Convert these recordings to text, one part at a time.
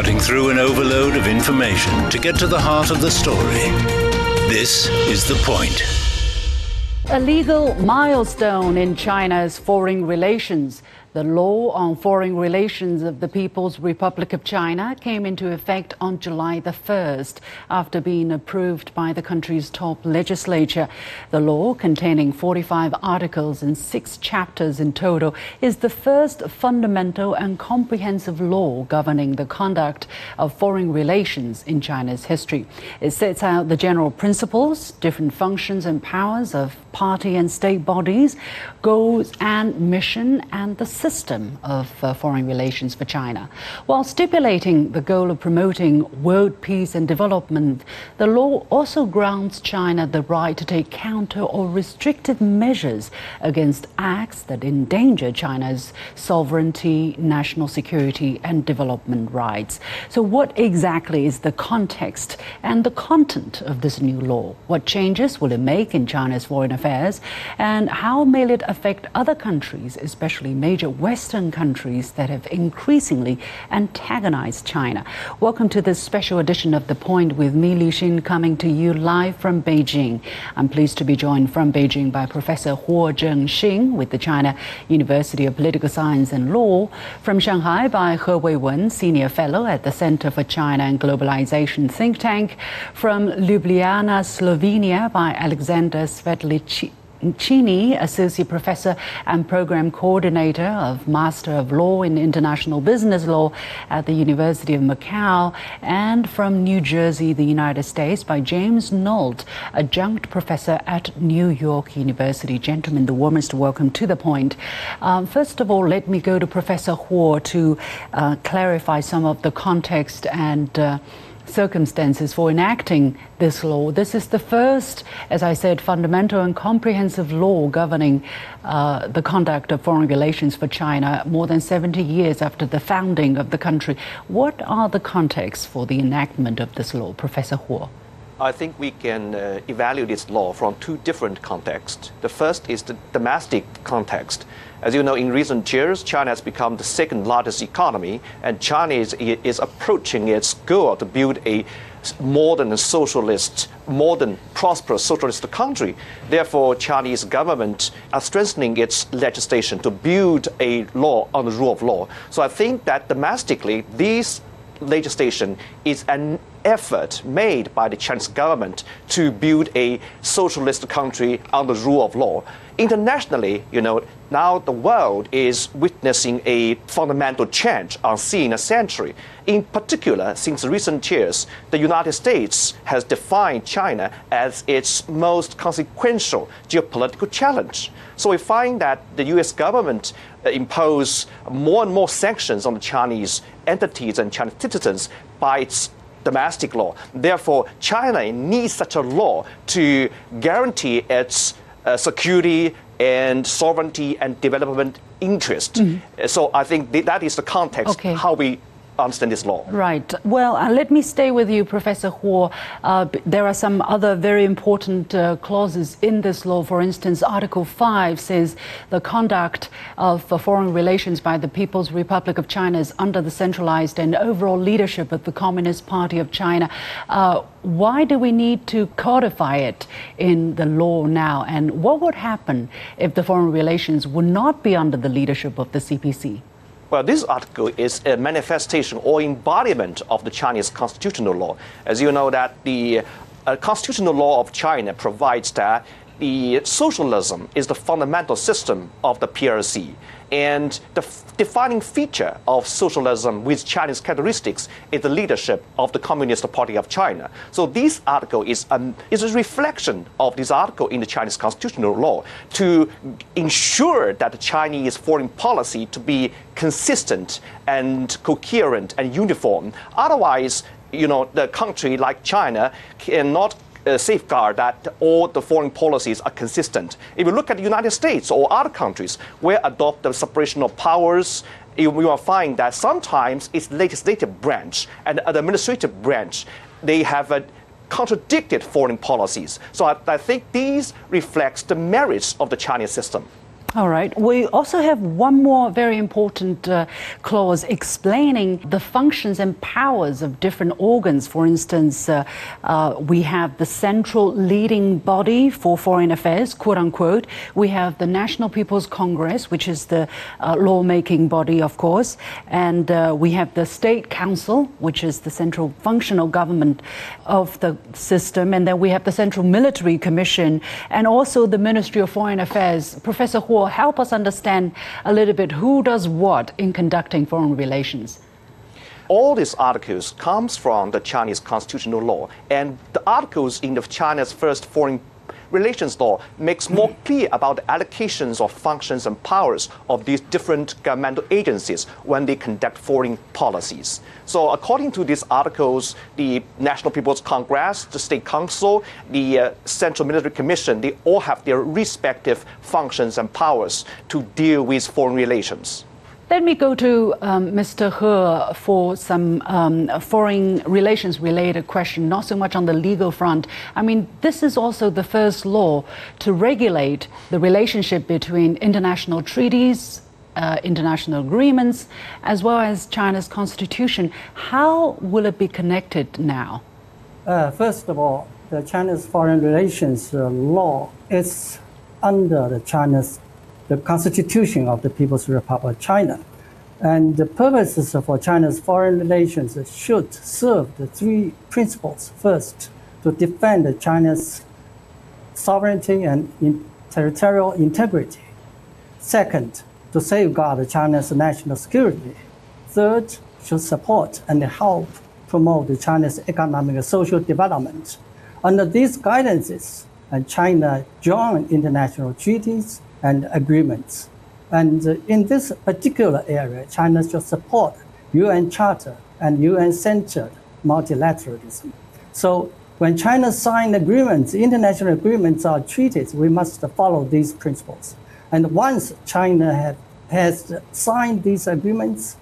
cutting through an overload of information to get to the heart of the story. This is The Point. A legal milestone in China's foreign relations. The law on foreign relations of the People's Republic of China came into effect on July the 1st after being approved by the country's top legislature. The law, containing 45 articles and six chapters in total, is the first fundamental and comprehensive law governing the conduct of foreign relations in China's history. It sets out the general principles, different functions and powers of party and state bodies, goals and mission, and the system of uh, foreign relations for China. While stipulating the goal of promoting world peace and development, the law also grants China the right to take counter or restrictive measures against acts that endanger China's sovereignty, national security, and development rights. So, what exactly is the context and the content of this new law? What changes will it make in China's foreign affairs? And how may it affect other countries, especially major Western countries that have increasingly antagonized China. Welcome to this special edition of The Point with me, Liu Xin, coming to you live from Beijing. I'm pleased to be joined from Beijing by Professor Huo Zhengxin with the China University of Political Science and Law, from Shanghai by He Weiwen, Senior Fellow at the Center for China and Globalization think tank, from Ljubljana, Slovenia by Alexander Svetlici. Chini, Associate Professor and Program Coordinator of Master of Law in International Business Law at the University of Macau, and from New Jersey, the United States, by James Nolt, Adjunct Professor at New York University. Gentlemen, the warmest welcome to the point. Um, first of all, let me go to Professor Huo to uh, clarify some of the context and uh, circumstances for enacting this law. This is the first, as I said, fundamental and comprehensive law governing uh, the conduct of foreign relations for China more than 70 years after the founding of the country. What are the contexts for the enactment of this law, Professor Huo? I think we can uh, evaluate this law from two different contexts. The first is the domestic context. As you know, in recent years, China has become the second largest economy, and China is, is approaching its goal to build a modern socialist, modern, prosperous socialist country. Therefore, Chinese government are strengthening its legislation to build a law on the rule of law. So I think that domestically, this legislation is an effort made by the Chinese government to build a socialist country on the rule of law. Internationally, you know, now the world is witnessing a fundamental change unseen in a century. In particular, since recent years, the United States has defined China as its most consequential geopolitical challenge. So we find that the US government uh, impose more and more sanctions on the Chinese entities and Chinese citizens by its domestic law. Therefore, China needs such a law to guarantee its uh, security and sovereignty and development interest. Mm-hmm. So I think th- that is the context okay. how we understand this law. Right. Well, uh, let me stay with you, Professor Huo. Uh, there are some other very important uh, clauses in this law. For instance, Article 5 says the conduct of foreign relations by the People's Republic of China is under the centralized and overall leadership of the Communist Party of China. Uh, why do we need to codify it in the law now? And what would happen if the foreign relations would not be under the leadership of the CPC? Well, this article is a manifestation or embodiment of the Chinese constitutional law. As you know, that the uh, constitutional law of China provides that the socialism is the fundamental system of the PRC. And the defining feature of socialism with Chinese characteristics is the leadership of the Communist Party of China. So this article is, um, is a reflection of this article in the Chinese constitutional law to ensure that the Chinese foreign policy to be consistent and coherent and uniform. Otherwise, you know, the country like China cannot uh, safeguard that all the foreign policies are consistent. If you look at the United States or other countries where adopt the separation of powers, you will find that sometimes it's legislative branch and administrative branch, they have a contradicted foreign policies. So I, I think these reflects the merits of the Chinese system. All right. We also have one more very important uh, clause explaining the functions and powers of different organs. For instance, uh, uh, we have the central leading body for foreign affairs, quote unquote. We have the National People's Congress, which is the uh, lawmaking body, of course. And uh, we have the State Council, which is the central functional government of the system. And then we have the Central Military Commission and also the Ministry of Foreign Affairs. Professor Huo will help us understand a little bit who does what in conducting foreign relations. All these articles comes from the Chinese constitutional law, and the articles in the China's first foreign relations law makes more clear about the allocations of functions and powers of these different governmental agencies when they conduct foreign policies. So, according to these articles, the National People's Congress, the State Council, the uh, Central Military Commission, they all have their respective functions and powers to deal with foreign relations. Let me go to um, Mr. He for some um, foreign relations related question, not so much on the legal front. I mean, this is also the first law to regulate the relationship between international treaties, uh, international agreements, as well as China's constitution. How will it be connected now? Uh, first of all, the China's foreign relations uh, law is under the China's the Constitution of the People's Republic of China. And the purposes for China's foreign relations should serve the three principles. First, to defend China's sovereignty and in territorial integrity. Second, to safeguard China's national security. Third, to support and help promote China's economic and social development. Under these guidances, China joined international treaties and agreements. And in this particular area, China should support UN Charter and UN-centered multilateralism. So when China signs agreements, international agreements or treaties, we must follow these principles. And once China have, has signed these agreements,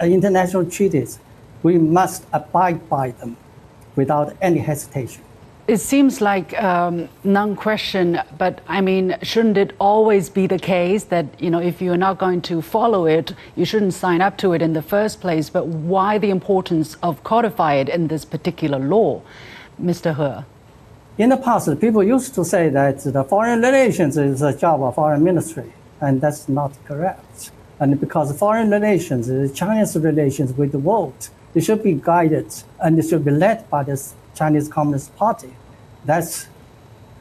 uh, international treaties, we must abide by them without any hesitation. It seems like um, non-question, but I mean, shouldn't it always be the case that you know if you're not going to follow it, you shouldn't sign up to it in the first place? But why the importance of codify it in this particular law, Mr. He? In the past, people used to say that the foreign relations is a job of foreign ministry, and that's not correct. And because foreign relations, China's relations with the world, it should be guided and it should be led by the Chinese Communist Party. That's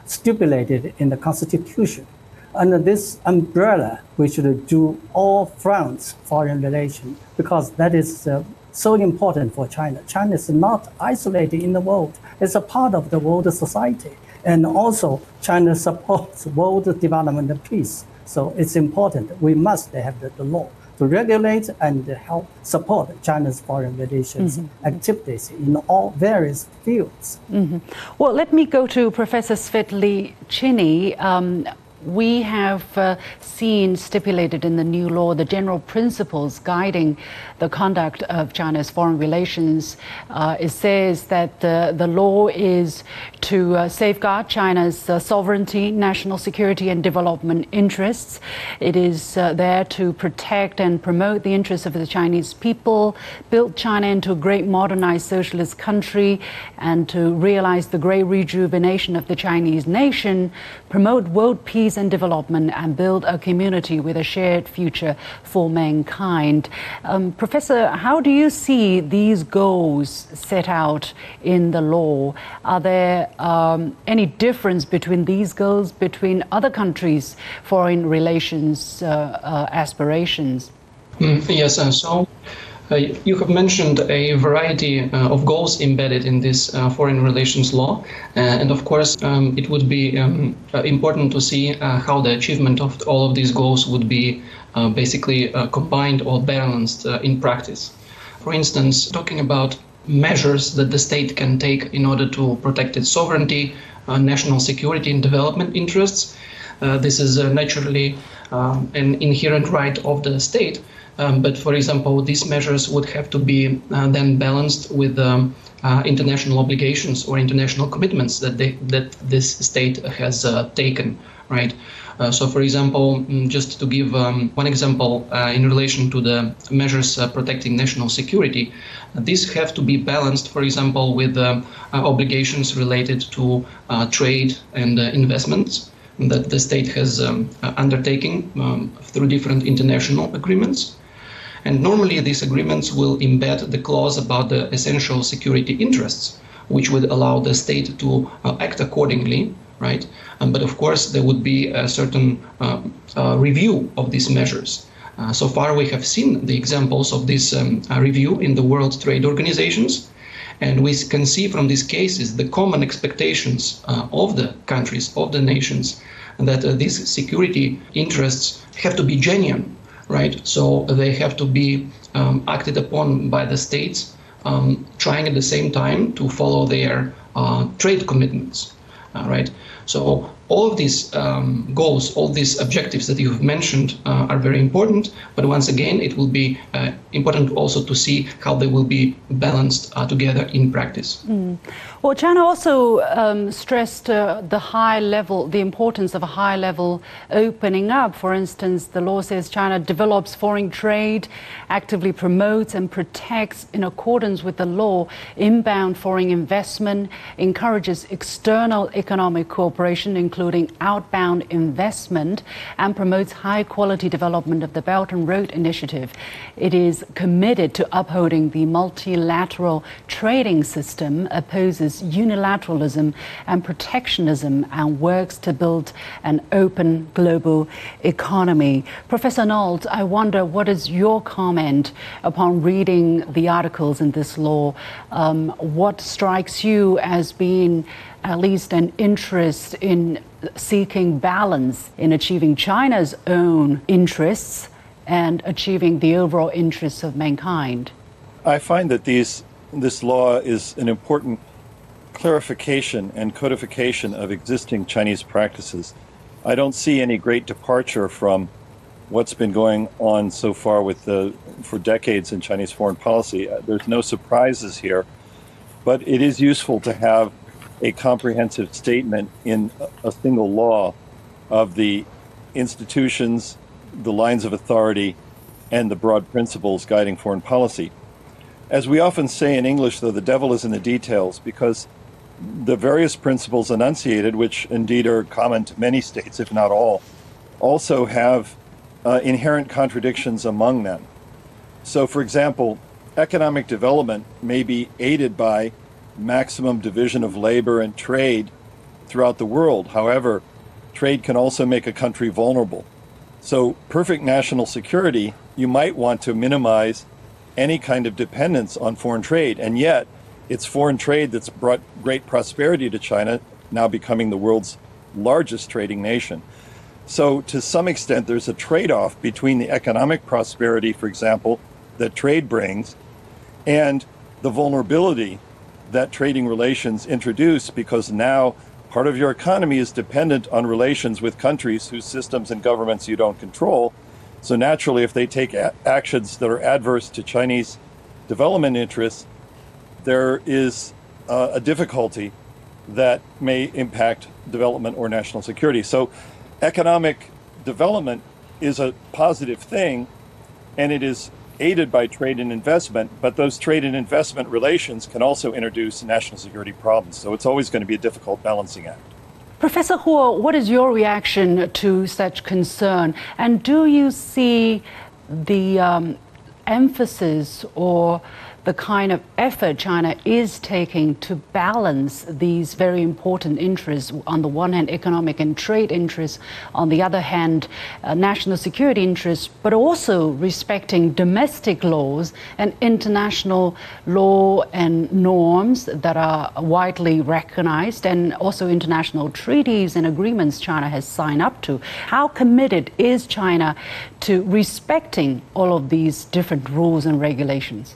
stipulated in the Constitution. Under this umbrella, we should do all fronts foreign relations because that is uh, so important for China. China is not isolated in the world; it's a part of the world society, and also China supports world development and peace. So it's important. We must have the, the law to regulate and help support China's foreign relations mm-hmm. activities in all various fields. Mm-hmm. Well, let me go to Professor Svetley Chinny. Um, we have uh, seen stipulated in the new law the general principles guiding the conduct of China's foreign relations. Uh, it says that the, the law is to uh, safeguard China's uh, sovereignty, national security, and development interests. It is uh, there to protect and promote the interests of the Chinese people, build China into a great modernized socialist country, and to realize the great rejuvenation of the Chinese nation, promote world peace peace and development and build a community with a shared future for mankind. Um, Professor, how do you see these goals set out in the law? Are there um, any difference between these goals between other countries' foreign relations uh, uh, aspirations? Mm, yes, and so you have mentioned a variety uh, of goals embedded in this uh, foreign relations law, and of course, um, it would be um, important to see how the achievement of all of these goals would be basically combined or balanced in practice. For instance, talking about measures that the state can take in order to protect its sovereignty, uh, national security, and development interests. Uh, this is uh, naturally um, an inherent right of the state. Um, but for example, these measures would have to be uh, then balanced with um, uh, international obligations or international commitments that they, that this state has uh, taken right? Uh, so, for example, mm, just to give um, one example uh, in relation to the measures uh, protecting national security, these have to be balanced, for example, with obligations related to trade and investments that the state has um, undertaken um, through different international agreements. And normally, these agreements will embed the clause about the essential security interests, which would allow the state to act accordingly right? Um, but of course, there would be a certain uh, uh, review of these measures. Uh, so far, we have seen the examples of this um, uh, review in the World Trade Organizations, and we can see from these cases the common expectations uh, of the countries, of the nations, that uh, these security interests have to be genuine, right? So they have to be um, acted upon by the states, um, trying at the same time to follow their trade commitments, right? So all of these um, goals, all these objectives that you have mentioned uh, are very important. But once again, it will be uh, important also to see how they will be balanced uh, together in practice. Mm. Well, China also um, stressed uh, the high level, the importance of a high level opening up. For instance, the law says China develops foreign trade, actively promotes and protects, in accordance with the law, inbound foreign investment, encourages external economic cooperation, including including outbound investment, and promotes high quality development of the Belt and Road Initiative. It is committed to upholding the multilateral trading system, opposes unilateralism and protectionism, and works to build an open global economy. Professor Nolt, I wonder what is your comment upon reading the articles in this law? Um, what strikes you as being at least an interest in seeking balance in achieving China's own interests and achieving the overall interests of mankind. I find that these this law is an important clarification and codification of existing Chinese practices. I don't see any great departure from what's been going on so far with the for decades in Chinese foreign policy. There's no surprises here, but it is useful to have a comprehensive statement in a single law of the institutions, the lines of authority, and the broad principles guiding foreign policy. As we often say in English, though, the devil is in the details because the various principles enunciated, which indeed are common to many states, if not all, also have uh, inherent contradictions among them. So, for example, economic development may be aided by maximum division of labor and trade throughout the world. However, trade can also make a country vulnerable. So, perfect national security, you might want to minimize any kind of dependence on foreign trade. And yet, it's foreign trade that's brought great prosperity to China, now becoming the world's largest trading nation. So, to some extent, there's a trade off between the economic prosperity, for example, that trade brings, and the vulnerability that trading relations introduce because now part of your economy is dependent on relations with countries whose systems and governments you don't control. So naturally, if they take a- actions that are adverse to Chinese development interests, there is uh, a difficulty that may impact development or national security. So, economic development is a positive thing, and it is aided by trade and investment, but those trade and investment relations can also introduce national security problems. So it's always going to be a difficult balancing act. Professor Huo, what is your reaction to such concern? And do you see the um, emphasis or the kind of effort China is taking to balance these very important interests. On the one hand, economic and trade interests, on the other hand, uh, national security interests, but also respecting domestic laws and international law and norms that are widely recognized, and also international treaties and agreements China has signed up to. How committed is China to respecting all of these different rules and regulations?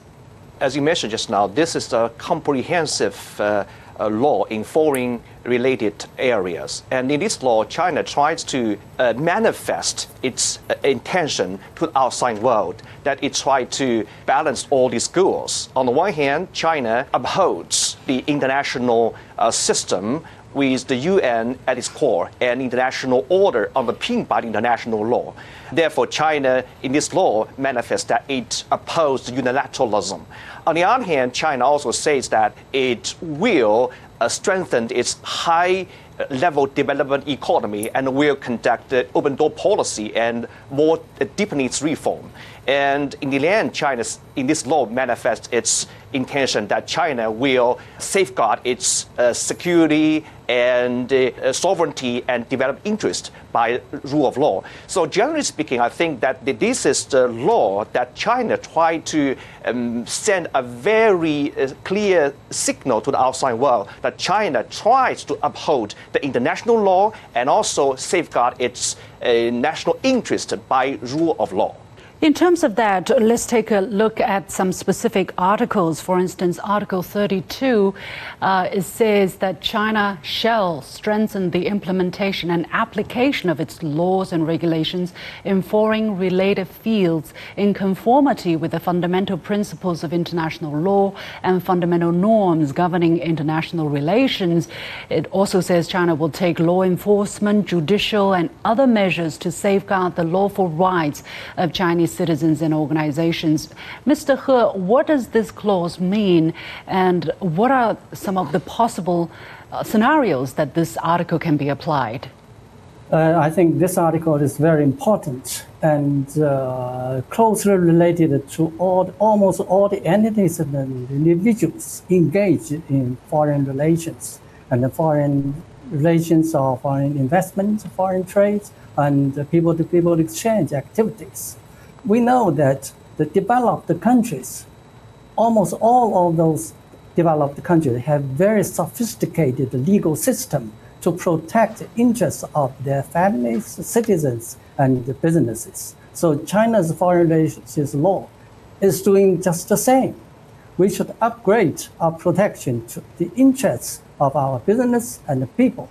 As you mentioned just now, this is a comprehensive uh, uh, law in foreign related areas. And in this law, China tries to uh, manifest its uh, intention to the outside world that it tries to balance all these goals. On the one hand, China upholds the international uh, system with the UN at its core and international order underpinned by international law. Therefore, China, in this law, manifests that it opposed unilateralism. On the other hand, China also says that it will uh, strengthen its high level development economy and will conduct the open door policy and more uh, deepening its reform. And in the end, China, in this law, manifests its intention that China will safeguard its uh, security and uh, sovereignty and develop interest by rule of law. So generally speaking, I think that this is the law that China tried to um, send a very uh, clear signal to the outside world that China tries to uphold the international law and also safeguard its uh, national interest by rule of law. In terms of that, let's take a look at some specific articles. For instance, Article 32 uh, it says that China shall strengthen the implementation and application of its laws and regulations in foreign related fields in conformity with the fundamental principles of international law and fundamental norms governing international relations. It also says China will take law enforcement, judicial, and other measures to safeguard the lawful rights of Chinese citizens and organizations. Mr. He, what does this clause mean, and what are some of the possible uh, scenarios that this article can be applied? Uh, I think this article is very important and uh, closely related to all, almost all the entities and individuals engaged in foreign relations and the foreign relations or foreign investment, foreign trade, and people to people exchange activities we know that the developed countries, almost all of those developed countries have very sophisticated legal system to protect the interests of their families, citizens, and businesses. So China's foreign relations law is doing just the same. We should upgrade our protection to the interests of our business and the people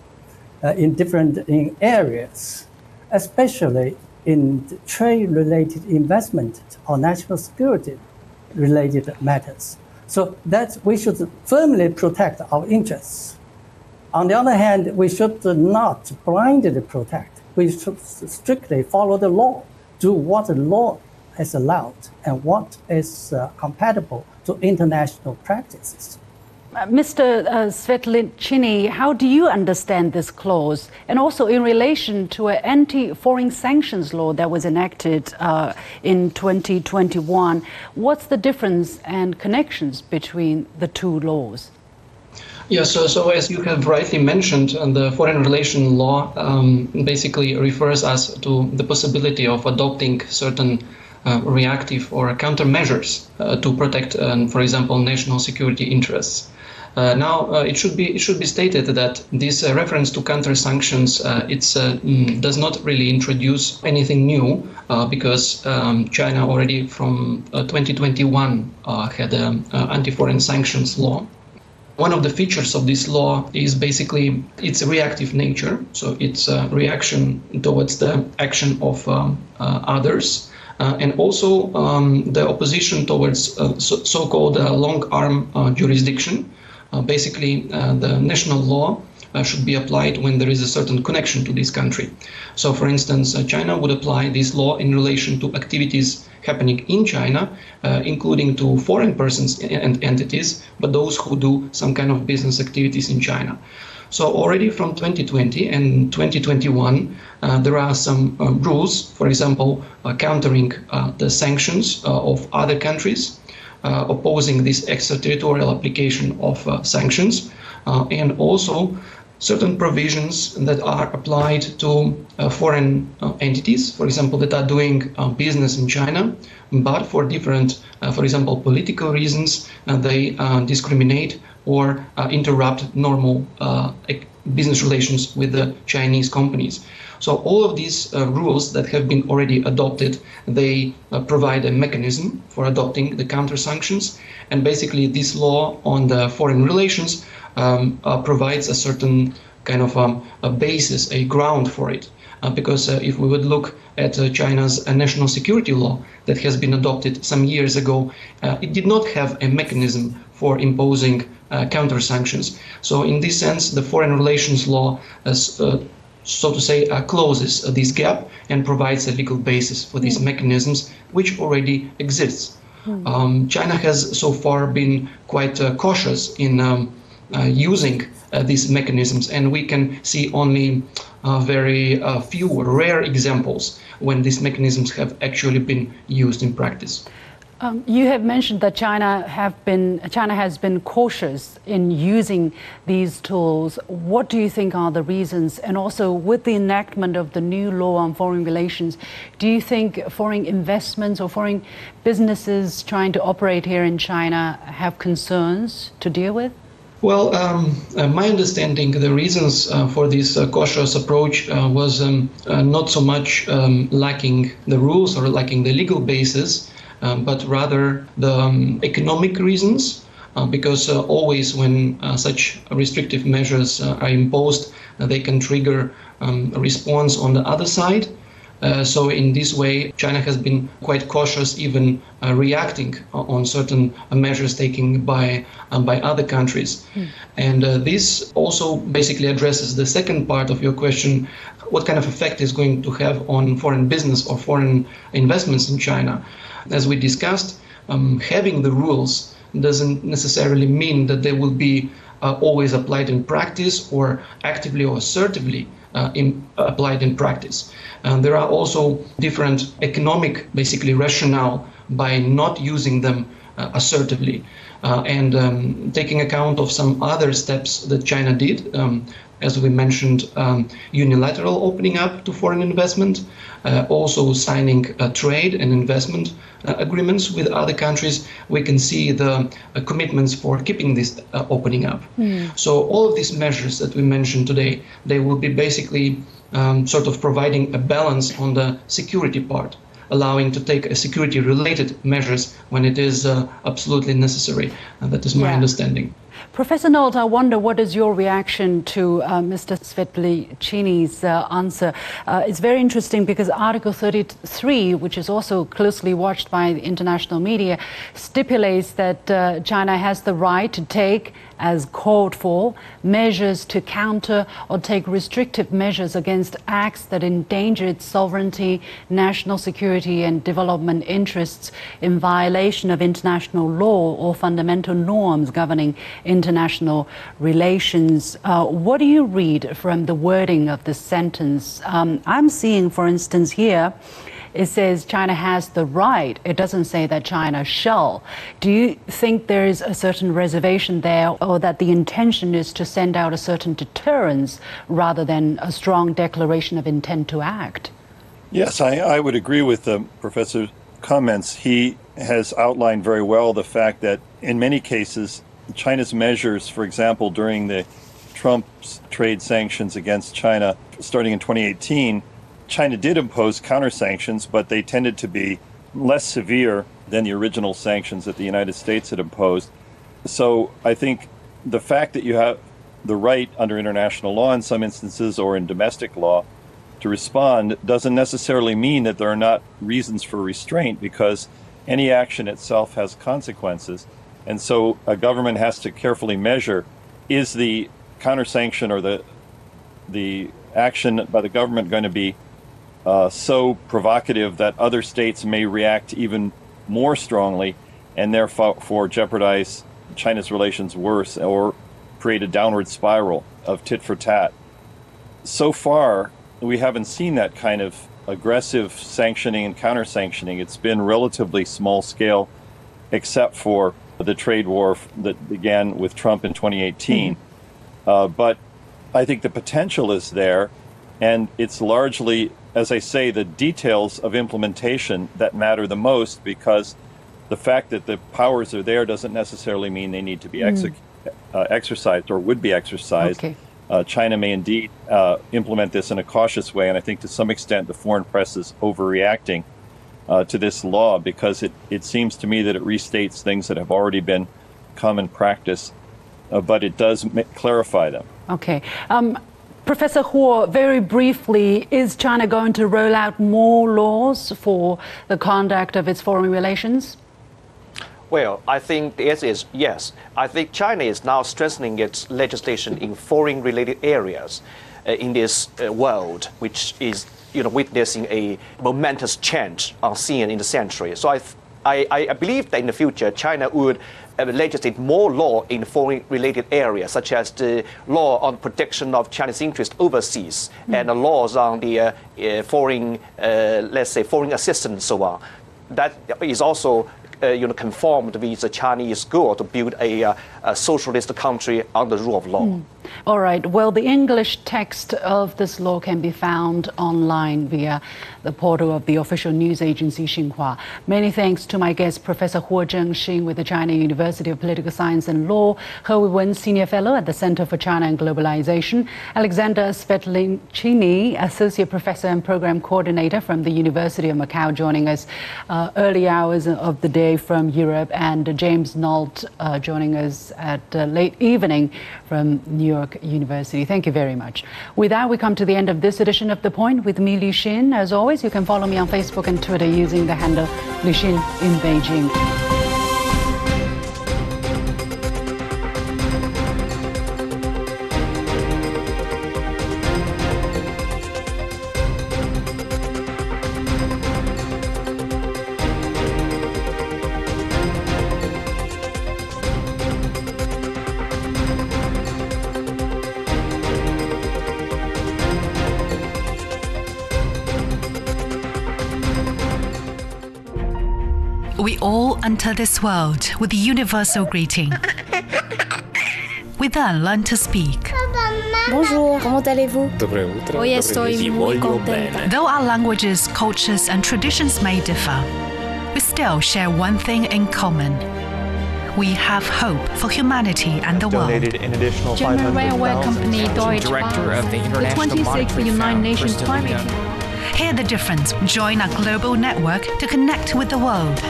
uh, in different in areas, especially in trade-related investment or national security-related matters. So that we should firmly protect our interests. On the other hand, we should not blindly protect. We should strictly follow the law, do what the law has allowed and what is uh, compatible to international practices. Mr. Uh, Svetlicinii, how do you understand this clause? And also in relation to an anti foreign sanctions law that was enacted uh, in 2021, what's the difference and connections between the two laws? Yeah, so, so as you have rightly mentioned, uh, the foreign relation law um, basically refers us to the possibility of adopting certain uh, reactive or countermeasures uh, to protect, um, for example, national security interests. Uh, now, uh, it should be it should be stated that this uh, reference to counter sanctions it's mm, does not really introduce anything new because um, China already from 2021 had an anti-foreign sanctions law one of the features of this law is basically its reactive nature. So it's a reaction towards the action of um, uh, others. Uh, and also um, the opposition towards uh, so- called long arm jurisdiction, basically, uh, the national law uh, should be applied when there is a certain connection to this country. So, for instance, China would apply this law in relation to activities happening in China, uh, including to foreign persons and entities, but those who do some kind of business activities in China. So already from 2020 and 2021, uh, there are some uh, rules, for example, countering the sanctions of other countries uh, opposing this extraterritorial application of uh, sanctions, uh, and also certain provisions that are applied to uh, foreign uh, entities, for example, that are doing uh, business in China, but for different, for example, political reasons, they discriminate or interrupt normal business relations with the Chinese companies. So all of these uh, rules that have been already adopted, they uh, provide a mechanism for adopting the counter sanctions. And basically this law on the foreign relations um, uh, provides a certain kind of um, a basis, a ground for it. uh, because uh, if we would look at uh, China's national security law that has been adopted some years ago, it did not have a mechanism for imposing counter sanctions. So, in this sense, the foreign relations law has so to say, uh, closes this gap and provides a legal basis for these mm. mechanisms, which already exists. Mm. Um, China has so far been quite uh, cautious in um, uh, using uh, these mechanisms, and we can see only uh, very uh, few rare examples when these mechanisms have actually been used in practice. Um, you have mentioned that China have been China has been cautious in using these tools. What do you think are the reasons? And also, with the enactment of the new law on foreign relations, do you think foreign investments or foreign businesses trying to operate here in China have concerns to deal with? Well, um, uh, my understanding, the reasons uh, for this uh, cautious approach uh, was um, uh, not so much um, lacking the rules or lacking the legal basis, um, but rather the um, economic reasons. Uh, because uh, always when uh, such restrictive measures uh, are imposed, uh, they can trigger um, a response on the other side. Uh, so in this way, China has been quite cautious, even reacting on certain measures taken by by other countries. Mm. And this also basically addresses the second part of your question: what kind of effect is going to have on foreign business or foreign investments in China? As we discussed, um, having the rules doesn't necessarily mean that they will be uh, always applied in practice or actively or assertively uh, in, uh, applied in practice. there are also different economic, basically, rationale by not using them uh, assertively. Uh, and um, taking account of some other steps that China did, um, as we mentioned, um, unilateral opening up to foreign investment, uh, also signing uh, trade and investment uh, agreements with other countries, we can see the uh, commitments for keeping this uh, opening up. Mm. So all of these measures that we mentioned today, they will be basically um, sort of providing a balance on the security part allowing to take security related measures when it is uh, absolutely necessary. And that is my yeah. understanding. Professor Nolt, I wonder what is your reaction to uh, Mr. Svetlicinii's uh, answer? Uh, it's very interesting because Article 33, which is also closely watched by the international media, stipulates that uh, China has the right to take as called for, measures to counter or take restrictive measures against acts that endanger its sovereignty, national security, and development interests in violation of international law or fundamental norms governing international relations. Uh, what do you read from the wording of this sentence? Um, I'm seeing, for instance, here, it says China has the right. It doesn't say that China shall. Do you think there is a certain reservation there, or that the intention is to send out a certain deterrence rather than a strong declaration of intent to act? Yes, I, I would agree with the professor's comments. He has outlined very well the fact that in many cases, China's measures, for example, during the Trump's trade sanctions against China starting in 2018, China did impose counter sanctions, but they tended to be less severe than the original sanctions that the United States had imposed. So I think the fact that you have the right under international law in some instances or in domestic law to respond doesn't necessarily mean that there are not reasons for restraint because any action itself has consequences. And so a government has to carefully measure is the counter sanction or the the action by the government going to be uh, so provocative that other states may react even more strongly and therefore jeopardize China's relations worse or create a downward spiral of tit for tat. So far, we haven't seen that kind of aggressive sanctioning and counter sanctioning. It's been relatively small scale, except for the trade war that began with Trump in 2018. Mm-hmm. Uh, but I think the potential is there, and it's largely as I say, the details of implementation that matter the most because the fact that the powers are there doesn't necessarily mean they need to be mm. uh, exercised or would be exercised. Okay. Uh, China may indeed uh, implement this in a cautious way, and I think to some extent the foreign press is overreacting uh, to this law because it, it seems to me that it restates things that have already been common practice, uh, but it does clarify them. Okay. Um, Professor Huo, very briefly, is China going to roll out more laws for the conduct of its foreign relations? Well, I think the answer is yes. I think China is now strengthening its legislation in foreign related areas uh, in this uh, world, which is you know, witnessing a momentous change on scene in the century. So I, I, I believe that in the future, China would uh, legislate more law in foreign related areas, such as the law on protection of Chinese interests overseas mm. and the laws on the uh, uh, foreign, uh, let's say, foreign assistance and so on. That is also uh, you know, conformed with the Chinese goal to build a, uh, a socialist country under the rule of law. Mm. All right. Well, the English text of this law can be found online via the portal of the official news agency Xinhua. Many thanks to my guest, Professor Huo Zhengxin with the China University of Political Science and Law, He Wen, Senior Fellow at the Center for China and Globalization, Alexander Svetlicinii, Associate Professor and Program Coordinator from the University of Macau, joining us uh, early hours of the day from Europe, and James Nolt uh, joining us at uh, late evening from New York University. Thank you very much. With that, we come to the end of this edition of The Point with me, Liu Xin. As always, you can follow me on Facebook and Twitter using the handle Liu Xin in Beijing. Enter this world with the universal greeting. We then learn to speak. Bonjour, comment allez-vous? Hoy estoy muy contenta. Though our languages, cultures, and traditions may differ, we still share one thing in common. We have hope for humanity and the world. Donated an additional German railway company Deutsche Director of the International the 26th United Nations Climate Hear the difference. Join our global network to connect with the world.